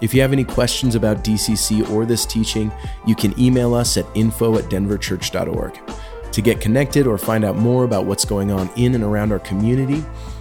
if you have any questions about DCC or this teaching, you can email us at info at denverchurch.org. To get connected or find out more about what's going on in and around our community,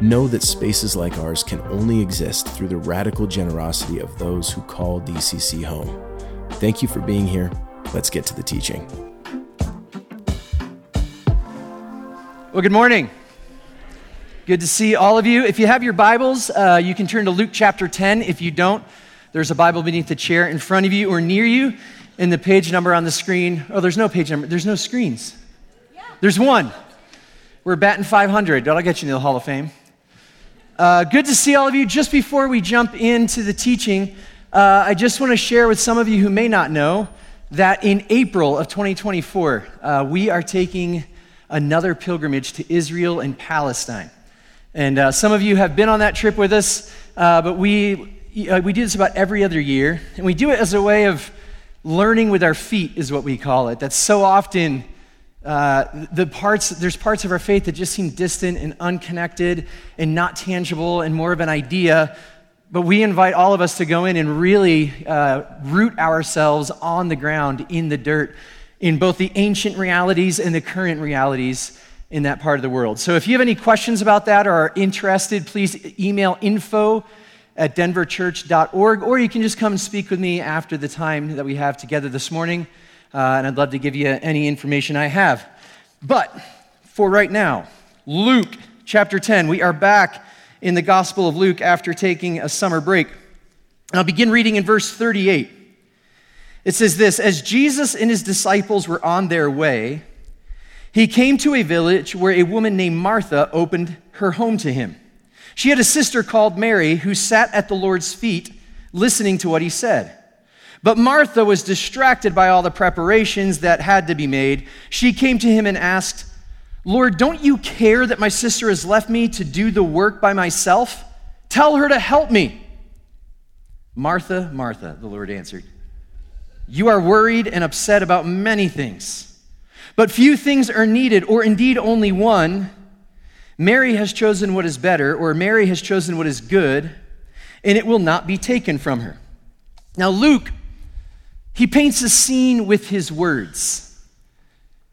Know that spaces like ours can only exist through the radical generosity of those who call DCC home. Thank you for being here. Let's get to the teaching. Well, good morning. Good to see all of you. If you have your Bibles, uh, you can turn to Luke chapter 10. If you don't, there's a Bible beneath the chair in front of you or near you, and the page number on the screen. Oh, there's no page number, there's no screens. Yeah. There's one. We're batting 500. That'll get you into the Hall of Fame. Uh, good to see all of you. Just before we jump into the teaching, uh, I just want to share with some of you who may not know that in April of 2024, uh, we are taking another pilgrimage to Israel and Palestine. And uh, some of you have been on that trip with us, uh, but we, uh, we do this about every other year. And we do it as a way of learning with our feet, is what we call it. That's so often uh, the parts, there's parts of our faith that just seem distant and unconnected and not tangible and more of an idea. But we invite all of us to go in and really uh, root ourselves on the ground, in the dirt, in both the ancient realities and the current realities in that part of the world. So if you have any questions about that or are interested, please email info at denverchurch.org, or you can just come and speak with me after the time that we have together this morning uh, and I'd love to give you any information I have. But for right now, Luke chapter 10, we are back in the Gospel of Luke after taking a summer break. I'll begin reading in verse 38. It says this As Jesus and his disciples were on their way, he came to a village where a woman named Martha opened her home to him. She had a sister called Mary who sat at the Lord's feet listening to what he said. But Martha was distracted by all the preparations that had to be made. She came to him and asked, Lord, don't you care that my sister has left me to do the work by myself? Tell her to help me. Martha, Martha, the Lord answered, You are worried and upset about many things, but few things are needed, or indeed only one. Mary has chosen what is better, or Mary has chosen what is good, and it will not be taken from her. Now, Luke he paints a scene with his words.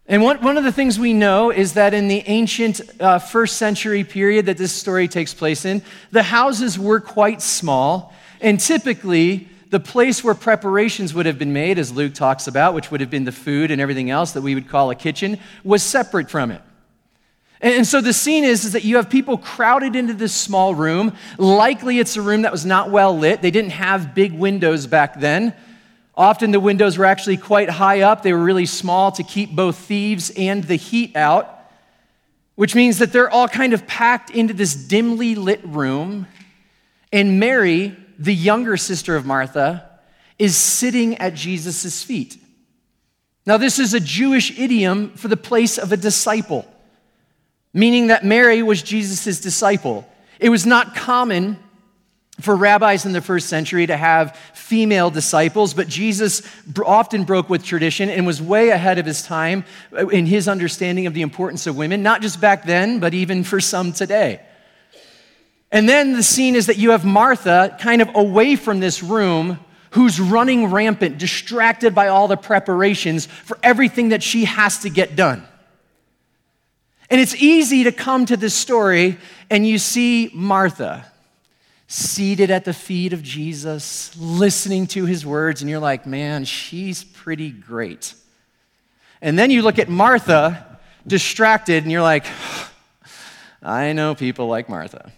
And one, one of the things we know is that in the ancient uh, first century period that this story takes place in, the houses were quite small. And typically, the place where preparations would have been made, as Luke talks about, which would have been the food and everything else that we would call a kitchen, was separate from it. And so the scene is, is that you have people crowded into this small room. Likely it's a room that was not well lit. They didn't have big windows back then. Often the windows were actually quite high up, they were really small to keep both thieves and the heat out, which means that they're all kind of packed into this dimly lit room. And Mary, the younger sister of Martha, is sitting at Jesus' feet. Now, this is a Jewish idiom for the place of a disciple, meaning that Mary was Jesus' disciple. It was not common for rabbis in the first century to have female disciples, but Jesus often broke with tradition and was way ahead of his time uh, in his understanding of the importance of women, not just back then, but even for some today. And then the scene is that you have Martha kind of away from this room who's running rampant, distracted by all the preparations for everything that she has to get done. And it's easy to come to this story and you see Martha seated at the feet of Jesus, listening to his words, and you're like, man, she's pretty great. And then you look at Martha, distracted, and you're like, I know people like Martha.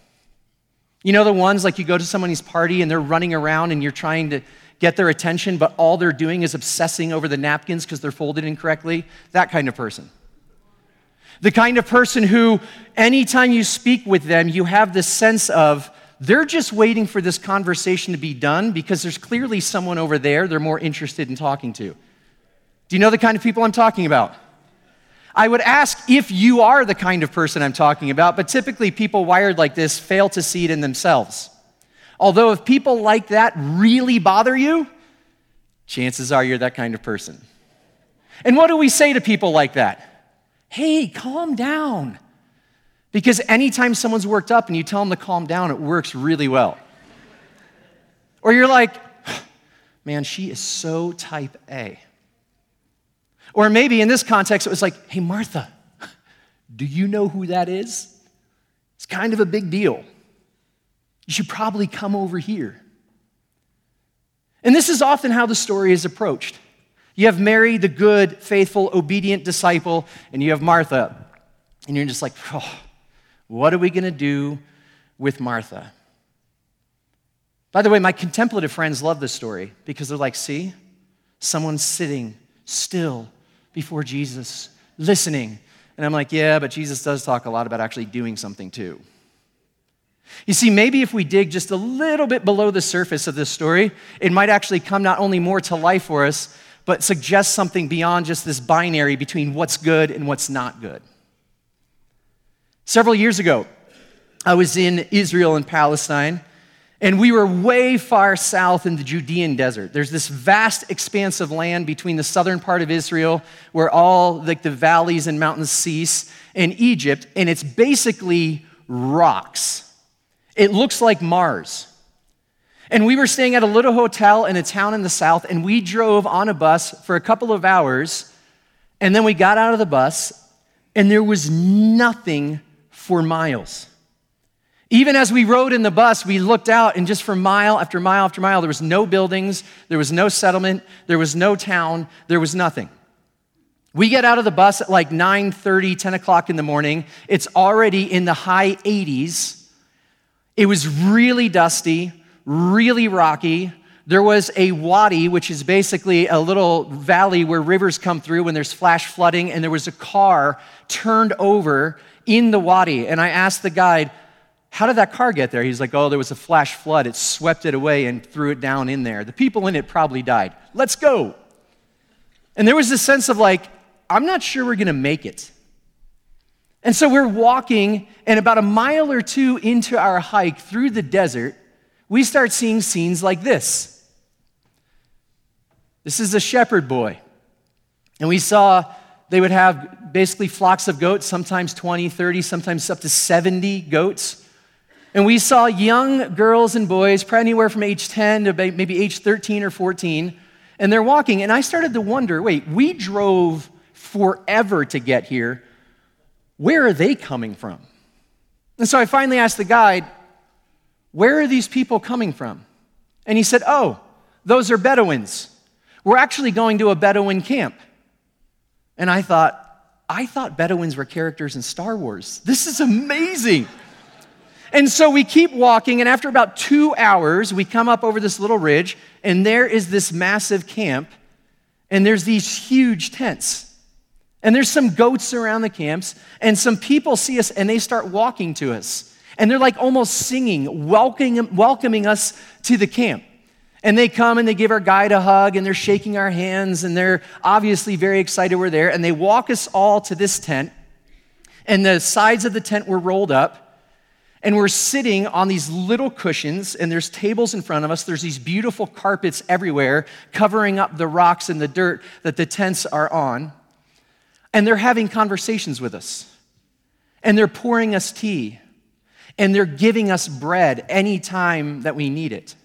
You know the ones like you go to somebody's party and they're running around and you're trying to get their attention, but all they're doing is obsessing over the napkins because they're folded incorrectly? That kind of person. The kind of person who, anytime you speak with them, you have this sense of they're just waiting for this conversation to be done because there's clearly someone over there they're more interested in talking to. Do you know the kind of people I'm talking about? I would ask if you are the kind of person I'm talking about, but typically people wired like this fail to see it in themselves. Although, if people like that really bother you, chances are you're that kind of person. And what do we say to people like that? Hey, calm down. Because anytime someone's worked up and you tell them to calm down, it works really well. Or you're like, man, she is so type A. Or maybe in this context, it was like, hey, Martha, do you know who that is? It's kind of a big deal. You should probably come over here. And this is often how the story is approached. You have Mary, the good, faithful, obedient disciple, and you have Martha. And you're just like, oh, what are we going to do with Martha? By the way, my contemplative friends love this story because they're like, see, someone's sitting still before Jesus, listening. And I'm like, yeah, but Jesus does talk a lot about actually doing something too. You see, maybe if we dig just a little bit below the surface of this story, it might actually come not only more to life for us, but suggest something beyond just this binary between what's good and what's not good. Several years ago, I was in Israel and Palestine, and we were way far south in the Judean desert. There's this vast expanse of land between the southern part of Israel, where all like the valleys and mountains cease, and Egypt, and it's basically rocks. It looks like Mars. And we were staying at a little hotel in a town in the south, and we drove on a bus for a couple of hours. And then we got out of the bus, and there was nothing for miles. Even as we rode in the bus, we looked out, and just for mile after mile after mile, there was no buildings, there was no settlement, there was no town, there was nothing. We get out of the bus at like 9 30, 10 o'clock in the morning. It's already in the high 80s. It was really dusty really rocky. There was a wadi, which is basically a little valley where rivers come through when there's flash flooding, and there was a car turned over in the wadi. And I asked the guide, How did that car get there? He's like, Oh, there was a flash flood. It swept it away and threw it down in there. The people in it probably died. Let's go. And there was this sense of like, I'm not sure we're gonna make it. And so we're walking, and about a mile or two into our hike through the desert, we start seeing scenes like this. This is a shepherd boy. And we saw they would have basically flocks of goats, sometimes 20, 30, sometimes up to 70 goats. And we saw young girls and boys, probably anywhere from age 10 to maybe age 13 or 14, and they're walking. And I started to wonder wait, we drove forever to get here. Where are they coming from? And so I finally asked the guide, where are these people coming from? And he said, Oh, those are Bedouins. We're actually going to a Bedouin camp. And I thought, I thought Bedouins were characters in Star Wars. This is amazing. And so we keep walking, and after about two hours, we come up over this little ridge, and there is this massive camp, and there's these huge tents. And there's some goats around the camps, and some people see us, and they start walking to us and they're like almost singing, welcoming, welcoming us to the camp. And they come and they give our guide a hug and they're shaking our hands and they're obviously very excited we're there. And they walk us all to this tent. And the sides of the tent were rolled up. And we're sitting on these little cushions, and there's tables in front of us. There's these beautiful carpets everywhere covering up the rocks and the dirt that the tents are on. And they're having conversations with us. And they're pouring us tea and they're giving us bread anytime that we need it.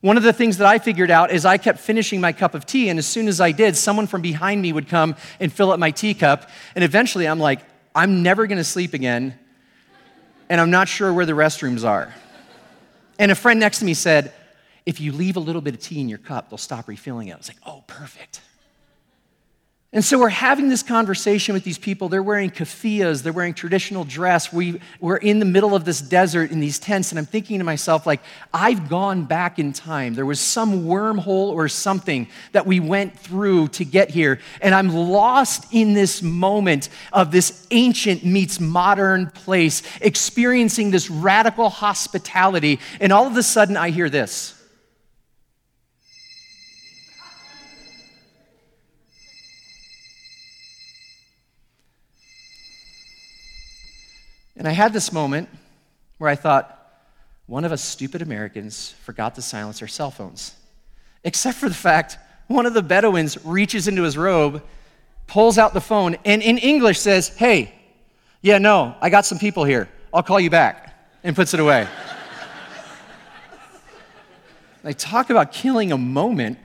One of the things that I figured out is I kept finishing my cup of tea, and as soon as I did, someone from behind me would come and fill up my teacup. And eventually I'm like, I'm never gonna sleep again, and I'm not sure where the restrooms are. And a friend next to me said, If you leave a little bit of tea in your cup, they'll stop refilling it. I was like, Oh, perfect. And so we're having this conversation with these people. They're wearing keffiyehs, they're wearing traditional dress. We, we're in the middle of this desert in these tents, and I'm thinking to myself, like, I've gone back in time. There was some wormhole or something that we went through to get here, and I'm lost in this moment of this ancient meets modern place, experiencing this radical hospitality, and all of a sudden I hear this. And I had this moment where I thought, one of us stupid Americans forgot to silence our cell phones. Except for the fact one of the Bedouins reaches into his robe, pulls out the phone, and in English says, Hey, yeah, no, I got some people here. I'll call you back, and puts it away. They talk about killing a moment.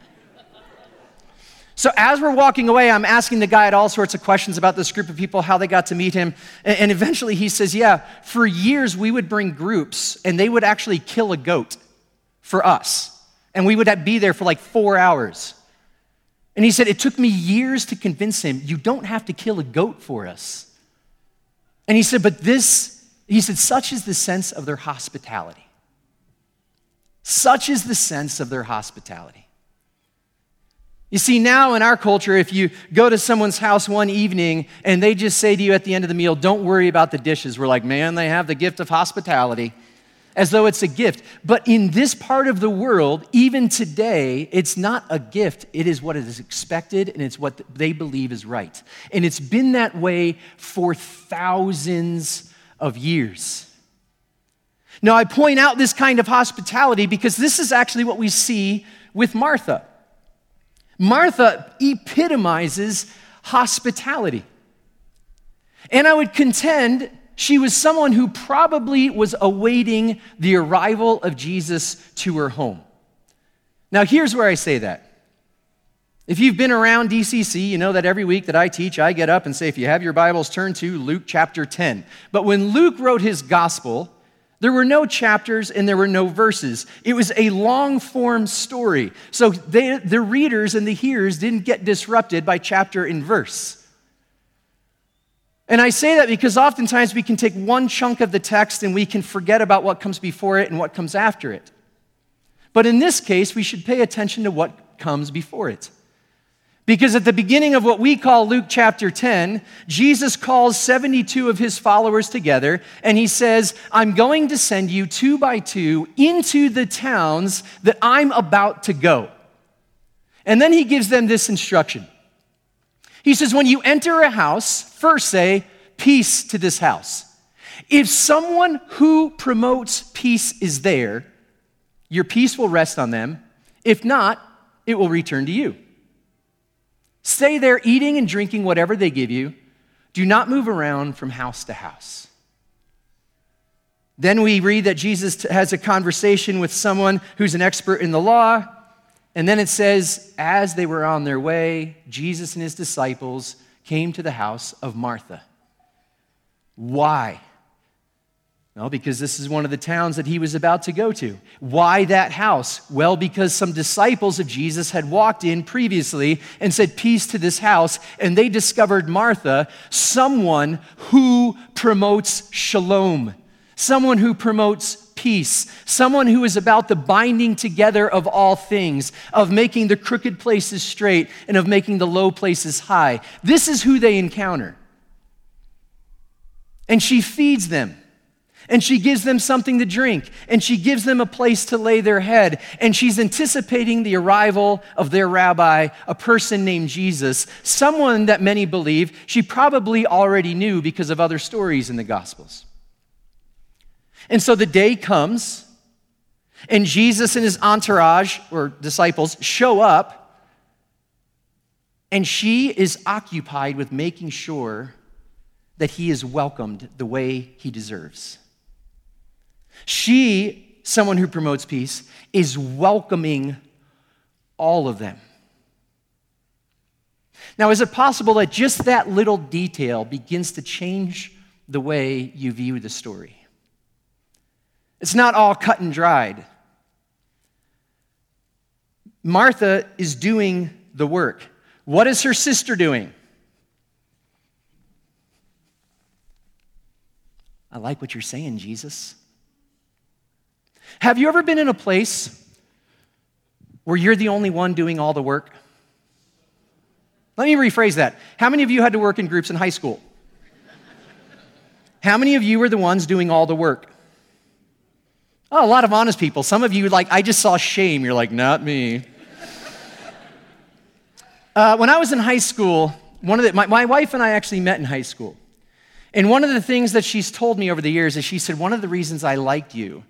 So, as we're walking away, I'm asking the guide all sorts of questions about this group of people, how they got to meet him. And eventually he says, Yeah, for years we would bring groups and they would actually kill a goat for us. And we would be there for like four hours. And he said, It took me years to convince him, You don't have to kill a goat for us. And he said, But this, he said, such is the sense of their hospitality. Such is the sense of their hospitality. You see, now in our culture, if you go to someone's house one evening and they just say to you at the end of the meal, Don't worry about the dishes, we're like, Man, they have the gift of hospitality, as though it's a gift. But in this part of the world, even today, it's not a gift. It is what is expected and it's what they believe is right. And it's been that way for thousands of years. Now, I point out this kind of hospitality because this is actually what we see with Martha. Martha epitomizes hospitality. And I would contend she was someone who probably was awaiting the arrival of Jesus to her home. Now, here's where I say that. If you've been around DCC, you know that every week that I teach, I get up and say, if you have your Bibles, turn to Luke chapter 10. But when Luke wrote his gospel, there were no chapters and there were no verses. It was a long form story. So they, the readers and the hearers didn't get disrupted by chapter and verse. And I say that because oftentimes we can take one chunk of the text and we can forget about what comes before it and what comes after it. But in this case, we should pay attention to what comes before it. Because at the beginning of what we call Luke chapter 10, Jesus calls 72 of his followers together and he says, I'm going to send you two by two into the towns that I'm about to go. And then he gives them this instruction. He says, When you enter a house, first say, Peace to this house. If someone who promotes peace is there, your peace will rest on them. If not, it will return to you. Stay there eating and drinking whatever they give you. Do not move around from house to house. Then we read that Jesus has a conversation with someone who's an expert in the law. And then it says, as they were on their way, Jesus and his disciples came to the house of Martha. Why? Well, because this is one of the towns that he was about to go to. Why that house? Well, because some disciples of Jesus had walked in previously and said, Peace to this house. And they discovered Martha, someone who promotes shalom, someone who promotes peace, someone who is about the binding together of all things, of making the crooked places straight and of making the low places high. This is who they encounter. And she feeds them and she gives them something to drink, and she gives them a place to lay their head, and she's anticipating the arrival of their rabbi, a person named Jesus, someone that many believe she probably already knew because of other stories in the Gospels. And so the day comes, and Jesus and his entourage or disciples show up, and she is occupied with making sure that he is welcomed the way he deserves. She, someone who promotes peace, is welcoming all of them. Now, is it possible that just that little detail begins to change the way you view the story? It's not all cut and dried. Martha is doing the work. What is her sister doing? I like what you're saying, Jesus. Have you ever been in a place where you're the only one doing all the work? Let me rephrase that. How many of you had to work in groups in high school? How many of you were the ones doing all the work? Oh, a lot of honest people. Some of you, like, I just saw shame. You're like, not me. uh, when I was in high school, one of the, my, my wife and I actually met in high school. And one of the things that she's told me over the years is she said, One of the reasons I liked you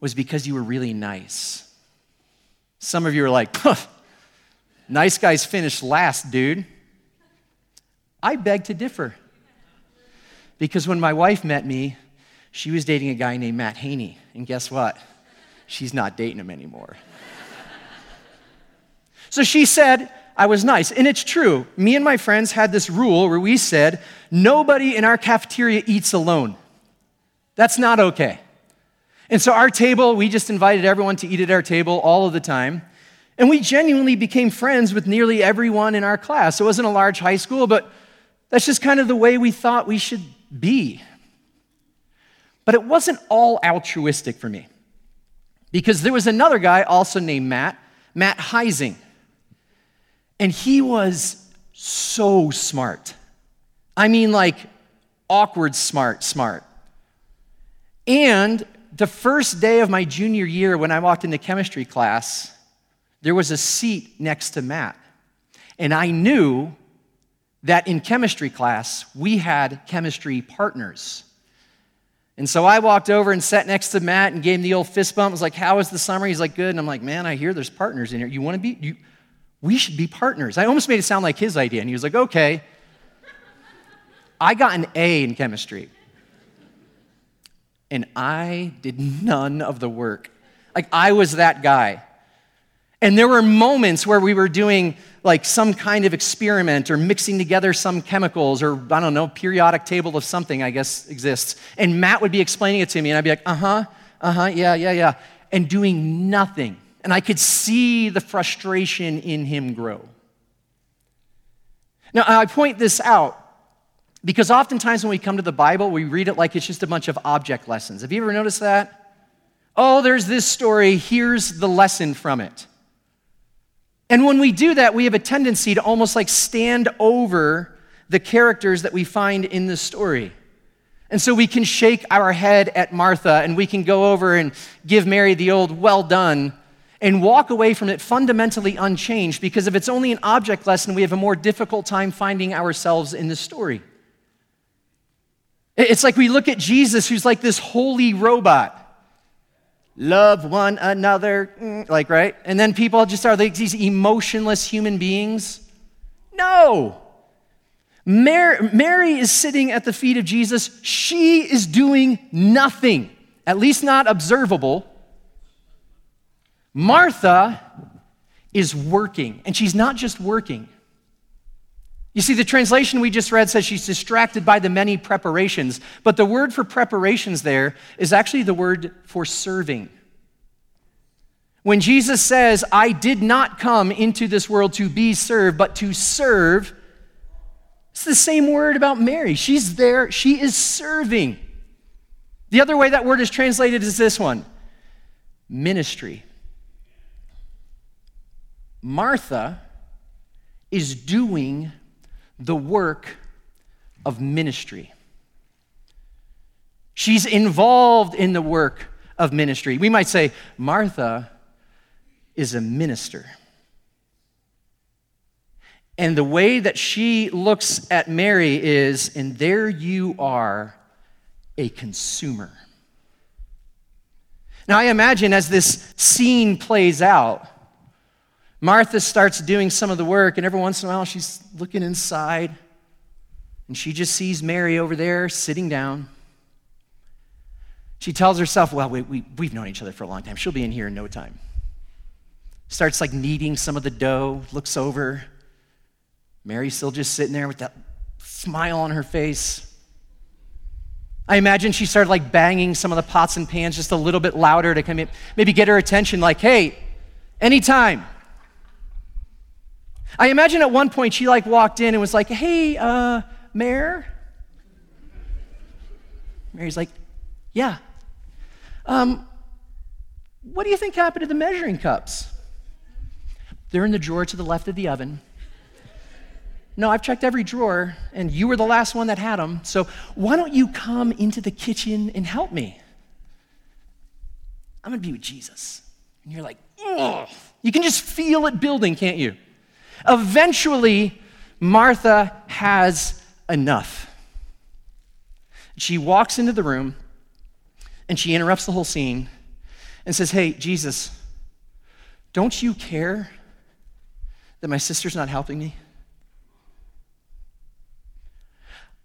was because you were really nice. Some of you are like, huh, nice guys finish last, dude. I beg to differ. Because when my wife met me, she was dating a guy named Matt Haney. And guess what? She's not dating him anymore. so she said, I was nice. And it's true. Me and my friends had this rule where we said, nobody in our cafeteria eats alone. That's not okay. And so our table, we just invited everyone to eat at our table all of the time. And we genuinely became friends with nearly everyone in our class. It wasn't a large high school, but that's just kind of the way we thought we should be. But it wasn't all altruistic for me. Because there was another guy also named Matt, Matt Heising. And he was so smart. I mean, like, awkward smart, smart. And the first day of my junior year, when I walked into chemistry class, there was a seat next to Matt. And I knew that in chemistry class, we had chemistry partners. And so I walked over and sat next to Matt and gave him the old fist bump. I was like, How was the summer? He's like, Good. And I'm like, Man, I hear there's partners in here. You want to be? You, we should be partners. I almost made it sound like his idea. And he was like, okay. I got an A in chemistry. And I did none of the work. Like, I was that guy. And there were moments where we were doing like some kind of experiment or mixing together some chemicals or, I don't know, periodic table of something, I guess, exists. And Matt would be explaining it to me, and I'd be like, uh huh, uh huh, yeah, yeah, yeah, and doing nothing and I could see the frustration in him grow. Now, I point this out because oftentimes when we come to the Bible, we read it like it's just a bunch of object lessons. Have you ever noticed that? Oh, there's this story, here's the lesson from it. And when we do that, we have a tendency to almost like stand over the characters that we find in the story. And so we can shake our head at Martha and we can go over and give Mary the old well done and walk away from it fundamentally unchanged because if it's only an object lesson, we have a more difficult time finding ourselves in the story. It's like we look at Jesus, who's like this holy robot. Love one another, mm, like, right? And then people just are like these emotionless human beings. No. Mary, Mary is sitting at the feet of Jesus. She is doing nothing, at least not observable Martha is working, and she's not just working. You see, the translation we just read says she's distracted by the many preparations, but the word for preparations there is actually the word for serving. When Jesus says, I did not come into this world to be served, but to serve, it's the same word about Mary. She's there, she is serving. The other way that word is translated is this one ministry. Martha is doing the work of ministry. She's involved in the work of ministry. We might say, Martha is a minister. And the way that she looks at Mary is, and there you are, a consumer. Now, I imagine as this scene plays out, Martha starts doing some of the work, and every once in a while she's looking inside, and she just sees Mary over there sitting down. She tells herself, Well, we, we, we've known each other for a long time. She'll be in here in no time. Starts like kneading some of the dough, looks over. Mary's still just sitting there with that smile on her face. I imagine she started like banging some of the pots and pans just a little bit louder to come in, maybe get her attention, like, hey, anytime. I imagine at one point she like walked in and was like, hey, uh, Mayor. Mary's like, yeah. Um, what do you think happened to the measuring cups? They're in the drawer to the left of the oven. No, I've checked every drawer, and you were the last one that had them. So why don't you come into the kitchen and help me? I'm to be with Jesus. And you're like, ugh. You can just feel it building, can't you? Eventually, Martha has enough. She walks into the room and she interrupts the whole scene and says, Hey, Jesus, don't you care that my sister's not helping me?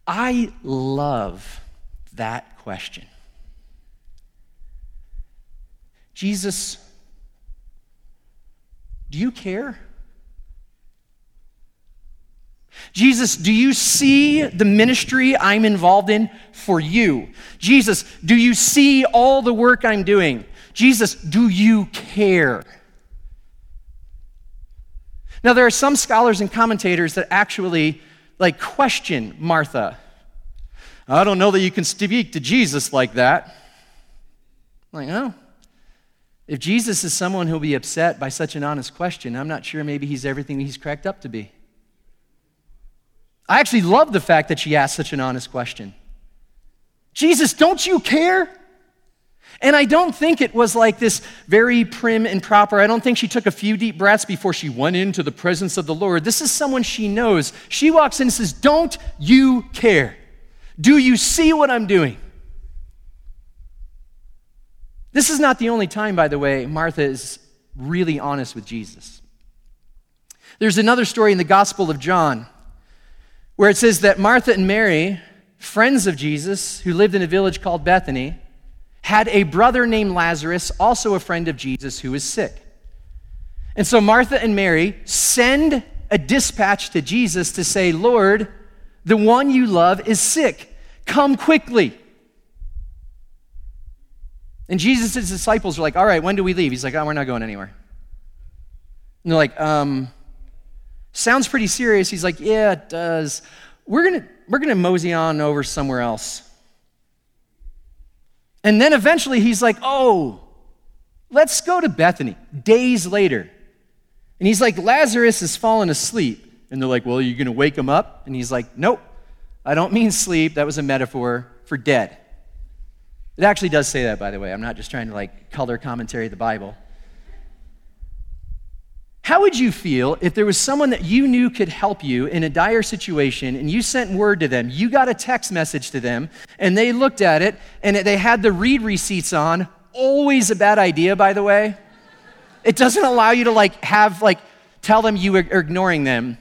I love that question. Jesus, do you care? Jesus, do you see the ministry I'm involved in for you? Jesus, do you see all the work I'm doing? Jesus, do you care? Now, there are some scholars and commentators that actually like question Martha. I don't know that you can speak to Jesus like that. I'm like, oh, if Jesus is someone who'll be upset by such an honest question, I'm not sure maybe he's everything he's cracked up to be. I actually love the fact that she asked such an honest question. Jesus, don't you care? And I don't think it was like this very prim and proper. I don't think she took a few deep breaths before she went into the presence of the Lord. This is someone she knows. She walks in and says, Don't you care? Do you see what I'm doing? This is not the only time, by the way, Martha is really honest with Jesus. There's another story in the Gospel of John where it says that Martha and Mary, friends of Jesus who lived in a village called Bethany, had a brother named Lazarus, also a friend of Jesus, who was sick. And so Martha and Mary send a dispatch to Jesus to say, Lord, the one you love is sick. Come quickly. And Jesus' disciples are like, All right, when do we leave? He's like, Oh, we're not going anywhere. And they're like, um, Sounds pretty serious. He's like, Yeah, it does. We're going to we're going to mosey on over somewhere else. And then eventually he's like, oh, let's go to Bethany, days later. And he's like, Lazarus has fallen asleep. And they're like, well, are you going to wake him up? And he's like, nope, I don't mean sleep. That was a metaphor for dead. It actually does say that, by the way. I'm not just trying to like color commentary the Bible. How would you feel if there was someone that you knew could help you in a dire situation and you sent word to them? You got a text message to them and they looked at it and they had the read receipts on. Always a bad idea, by the way. It doesn't allow you to like have like tell them you are ignoring them.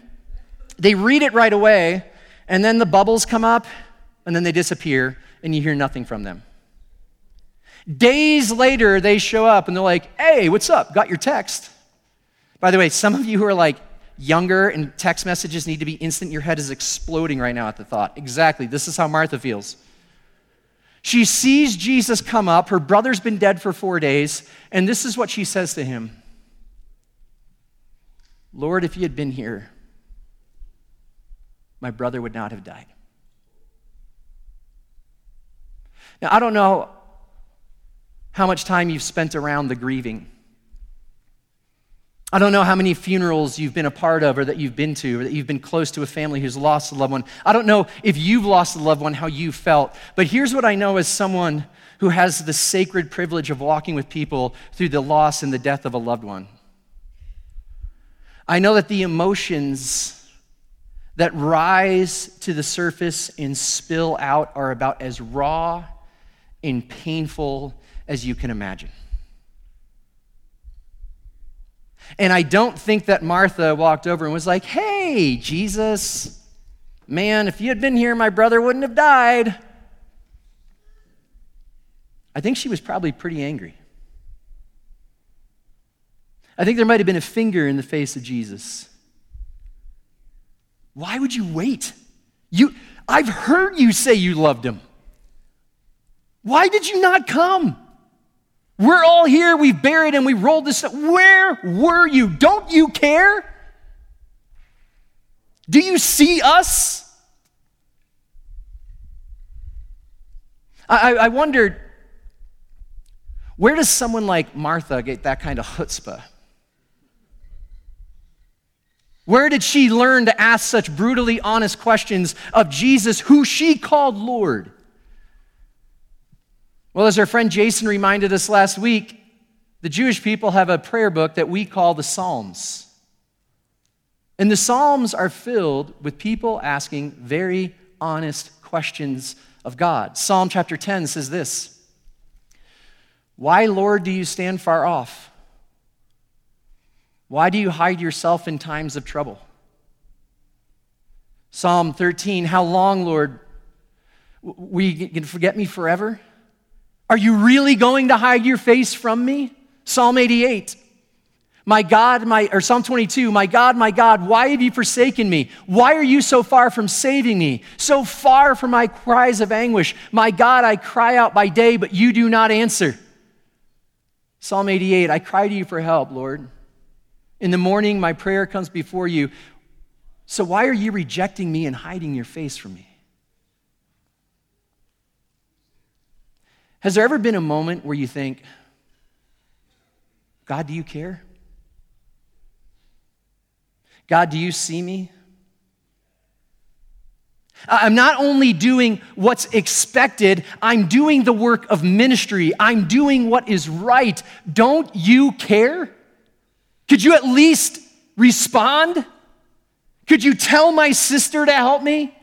They read it right away and then the bubbles come up and then they disappear and you hear nothing from them. Days later, they show up and they're like, hey, what's up? Got your text. By the way, some of you who are like younger and text messages need to be instant, your head is exploding right now at the thought. Exactly. This is how Martha feels. She sees Jesus come up. Her brother's been dead for four days. And this is what she says to him Lord, if you had been here, my brother would not have died. Now, I don't know how much time you've spent around the grieving. I don't know how many funerals you've been a part of or that you've been to or that you've been close to a family who's lost a loved one. I don't know if you've lost a loved one, how you felt. But here's what I know as someone who has the sacred privilege of walking with people through the loss and the death of a loved one. I know that the emotions that rise to the surface and spill out are about as raw and painful as you can imagine. And I don't think that Martha walked over and was like, hey, Jesus, man, if you had been here, my brother wouldn't have died. I think she was probably pretty angry. I think there might have been a finger in the face of Jesus. Why would you wait? You, I've heard you say you loved him. Why did you not come? We're all here, we've buried and we rolled this up. Where were you? Don't you care? Do you see us? I, I wondered where does someone like Martha get that kind of chutzpah? Where did she learn to ask such brutally honest questions of Jesus, who she called Lord? Well, as our friend Jason reminded us last week, the Jewish people have a prayer book that we call the Psalms. And the Psalms are filled with people asking very honest questions of God. Psalm chapter 10 says this Why, Lord, do you stand far off? Why do you hide yourself in times of trouble? Psalm 13, how long, Lord? Will you forget me forever? Are you really going to hide your face from me? Psalm 88, my God, my, or Psalm 22, my God, my God, why have you forsaken me? Why are you so far from saving me? So far from my cries of anguish. My God, I cry out by day, but you do not answer. Psalm 88, I cry to you for help, Lord. In the morning, my prayer comes before you. So why are you rejecting me and hiding your face from me? Has there ever been a moment where you think, God, do you care? God, do you see me? I'm not only doing what's expected, I'm doing the work of ministry. I'm doing what is right. Don't you care? Could you at least respond? Could you tell my sister to help me?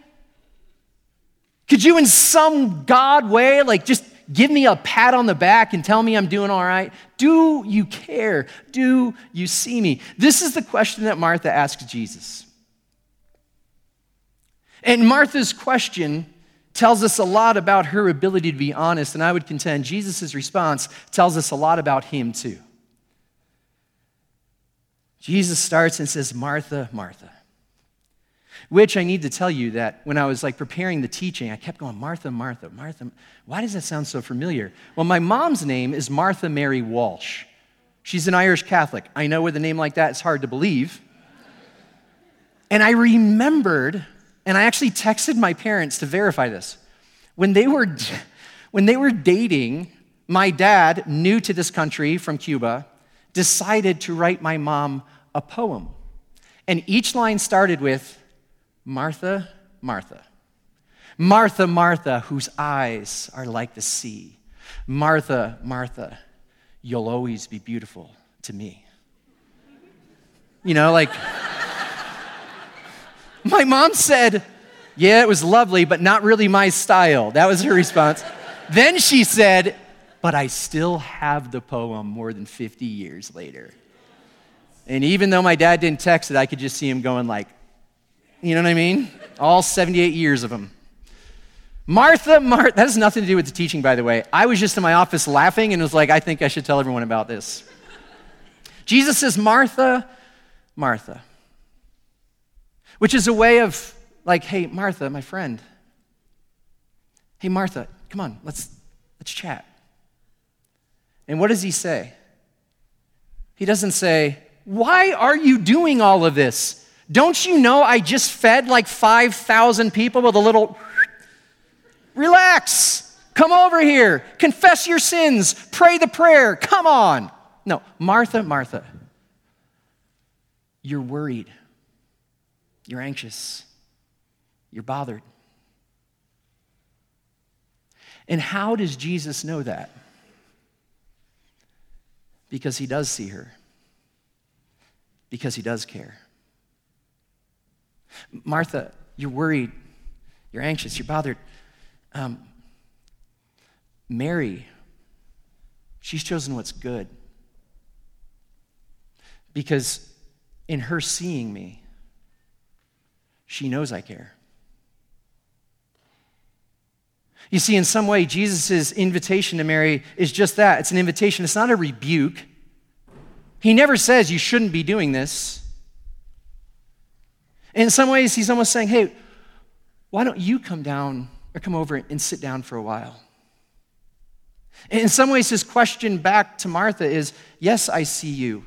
Could you, in some God way, like just give me a pat on the back and tell me I'm doing all right? Do you care? Do you see me? This is the question that Martha asks Jesus. And Martha's question tells us a lot about her ability to be honest, and I would contend Jesus' response tells us a lot about him too. Jesus starts and says, Martha, Martha. Which I need to tell you that when I was like preparing the teaching, I kept going, Martha, Martha, Martha. Why does that sound so familiar? Well, my mom's name is Martha Mary Walsh. She's an Irish Catholic. I know with a name like that, it's hard to believe. And I remembered, and I actually texted my parents to verify this. When they were, when they were dating, my dad, new to this country from Cuba, decided to write my mom a poem. And each line started with Martha, Martha. Martha, Martha, whose eyes are like the sea. Martha, Martha, you'll always be beautiful to me. You know, like, my mom said, Yeah, it was lovely, but not really my style. That was her response. then she said, but I still have the poem more than 50 years later. And even though my dad didn't text it, I could just see him going like, you know what I mean? All 78 years of them. Martha, Martha, that has nothing to do with the teaching, by the way. I was just in my office laughing and was like, I think I should tell everyone about this. Jesus says, Martha, Martha, which is a way of like, hey, Martha, my friend. Hey, Martha, come on, let's, let's chat. And what does he say? He doesn't say, Why are you doing all of this? Don't you know I just fed like 5,000 people with a little relax? Come over here, confess your sins, pray the prayer, come on. No, Martha, Martha, you're worried, you're anxious, you're bothered. And how does Jesus know that? Because he does see her, because he does care. Martha, you're worried, you're anxious, you're bothered. Um, Mary, she's chosen what's good. Because in her seeing me, she knows I care. You see, in some way, Jesus' invitation to Mary is just that it's an invitation, it's not a rebuke. He never says you shouldn't be doing this. In some ways, he's almost saying, hey, why don't you come down or come over and sit down for a while? In some ways, his question back to Martha is Yes, I see you.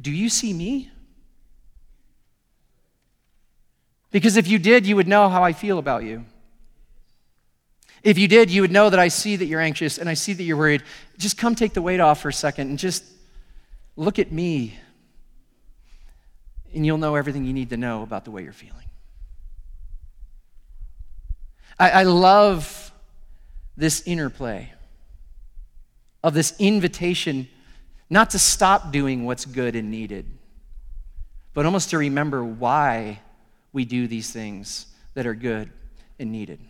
Do you see me? Because if you did, you would know how I feel about you. If you did, you would know that I see that you're anxious and I see that you're worried. Just come take the weight off for a second and just look at me, and you'll know everything you need to know about the way you're feeling. I, I love this interplay of this invitation not to stop doing what's good and needed, but almost to remember why we do these things that are good and needed.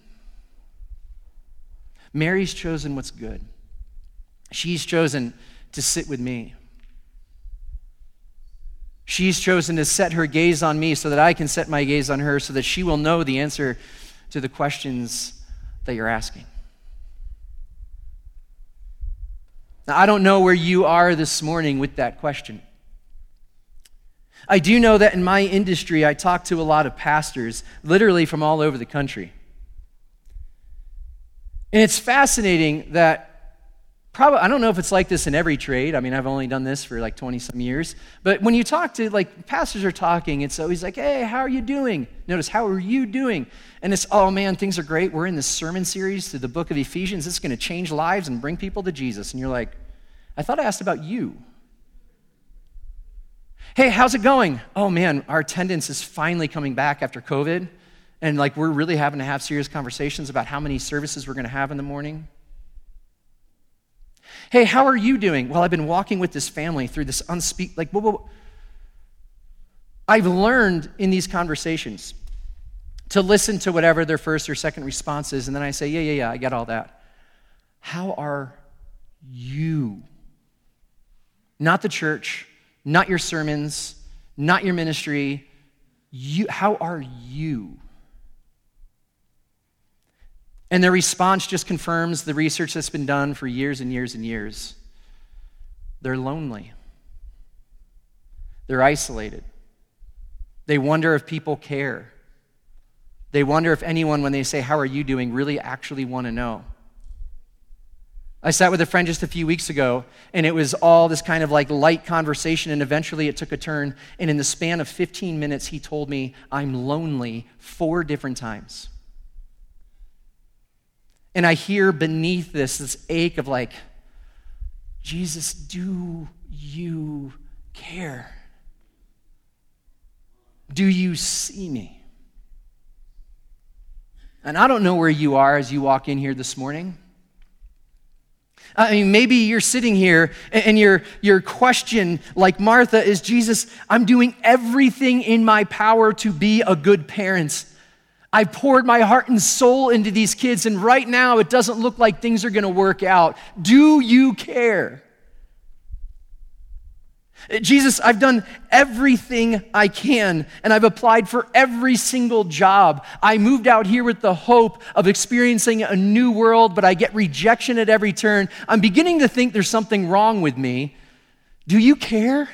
Mary's chosen what's good. She's chosen to sit with me. She's chosen to set her gaze on me so that I can set my gaze on her so that she will know the answer to the questions that you're asking. Now, I don't know where you are this morning with that question. I do know that in my industry, I talk to a lot of pastors, literally from all over the country. And it's fascinating that probably, I don't know if it's like this in every trade. I mean, I've only done this for like 20 some years. But when you talk to, like, pastors are talking, it's always like, hey, how are you doing? Notice, how are you doing? And it's, oh man, things are great. We're in this sermon series through the book of Ephesians. It's going to change lives and bring people to Jesus. And you're like, I thought I asked about you. Hey, how's it going? Oh man, our attendance is finally coming back after COVID. And like, we're really having to have serious conversations about how many services we're going to have in the morning. Hey, how are you doing? Well, I've been walking with this family through this unspeak, like, whoa, whoa. I've learned in these conversations to listen to whatever their first or second response is, and then I say, yeah, yeah, yeah, I get all that. How are you? Not the church, not your sermons, not your ministry. You, how are you? And their response just confirms the research that's been done for years and years and years. They're lonely, they're isolated. They wonder if people care. They wonder if anyone, when they say, How are you doing, really actually want to know. I sat with a friend just a few weeks ago, and it was all this kind of like light conversation, and eventually it took a turn. And in the span of 15 minutes, he told me, I'm lonely four different times. And I hear beneath this this ache of like, Jesus, do you care? Do you see me? And I don't know where you are as you walk in here this morning. I mean, maybe you're sitting here and your, your question, like Martha, is Jesus, I'm doing everything in my power to be a good parent. I poured my heart and soul into these kids, and right now it doesn't look like things are going to work out. Do you care? Jesus, I've done everything I can, and I've applied for every single job. I moved out here with the hope of experiencing a new world, but I get rejection at every turn. I'm beginning to think there's something wrong with me. Do you care?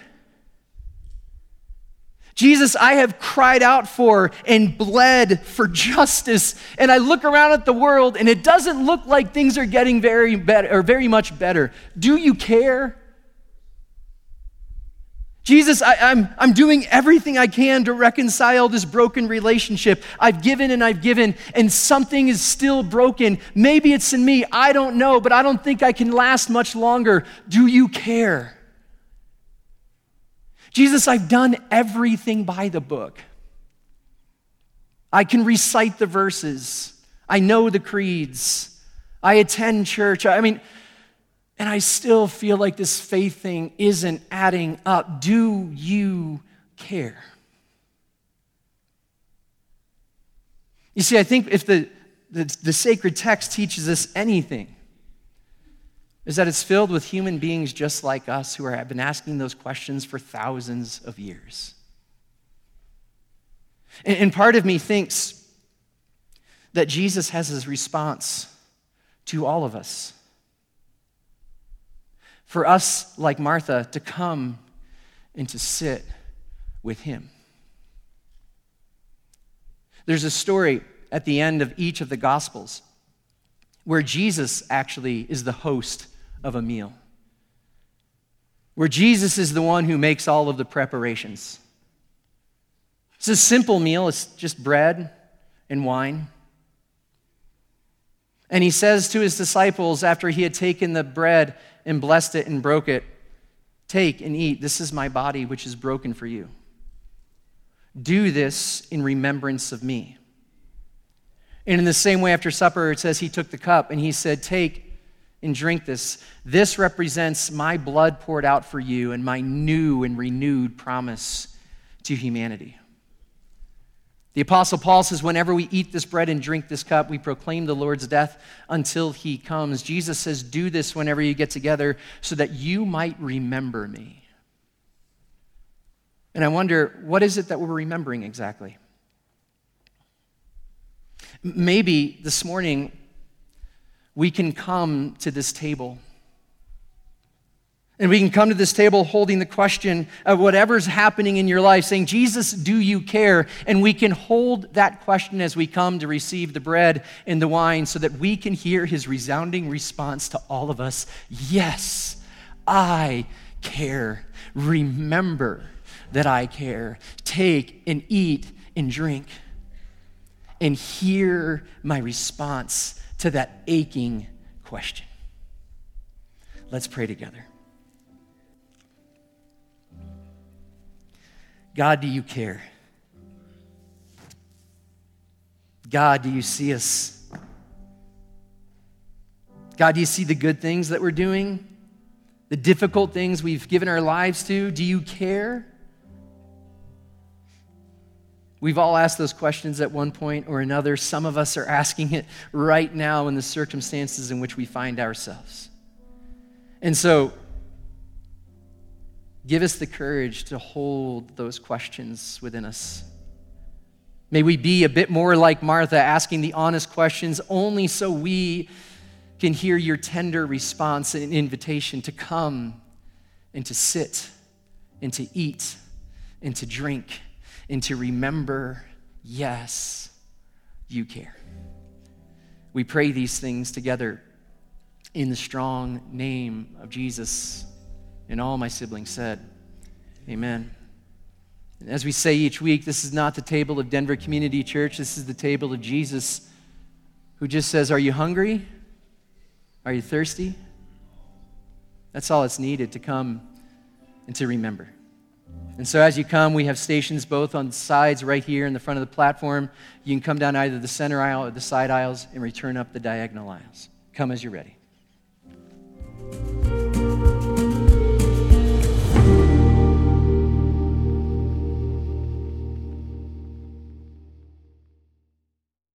Jesus, I have cried out for and bled for justice. And I look around at the world and it doesn't look like things are getting very better or very much better. Do you care? Jesus, I, am I'm, I'm doing everything I can to reconcile this broken relationship. I've given and I've given, and something is still broken. Maybe it's in me. I don't know, but I don't think I can last much longer. Do you care? Jesus, I've done everything by the book. I can recite the verses, I know the creeds, I attend church. I mean, and I still feel like this faith thing isn't adding up. Do you care? You see, I think if the, the, the sacred text teaches us anything, is that it's filled with human beings just like us who have been asking those questions for thousands of years. And, part of me thinks that Jesus has his response to all of us. For us, like Martha, to come and to sit with him. There's a story at the end of each of the Gospels where Jesus actually is the host of a meal, where Jesus is the one who makes all of the preparations. It's a simple meal, it's just bread and wine. And he says to his disciples after he had taken the bread and blessed it and broke it, Take and eat. This is my body, which is broken for you. Do this in remembrance of me. And in the same way, after supper, it says he took the cup and he said, Take and drink this. This represents my blood poured out for you and my new and renewed promise to humanity. The Apostle Paul says, Whenever we eat this bread and drink this cup, we proclaim the Lord's death until he comes. Jesus says, Do this whenever you get together so that you might remember me. And I wonder, what is it that we're remembering exactly? Maybe this morning we can come to this table and we can come to this table holding the question of whatever's happening in your life, saying, Jesus, do you care? And we can hold that question as we come to receive the bread and the wine so that we can hear his resounding response to all of us Yes, I care. Remember that I care. Take and eat and drink. And hear my response to that aching question. Let's pray together. God, do you care? God, do you see us? God, do you see the good things that we're doing? The difficult things we've given our lives to? Do you care? We've all asked those questions at one point or another. Some of us are asking it right now in the circumstances in which we find ourselves. And so, Give us the courage to hold those questions within us. May we be a bit more like Martha, asking the honest questions only so we can hear your tender response and invitation to come and to sit and to eat and to drink and to remember yes, you care. We pray these things together in the strong name of Jesus. And all my siblings said, Amen. And as we say each week, this is not the table of Denver Community Church. This is the table of Jesus, who just says, Are you hungry? Are you thirsty? That's all it's needed to come and to remember. And so as you come, we have stations both on sides right here in the front of the platform. You can come down either the center aisle or the side aisles and return up the diagonal aisles. Come as you're ready.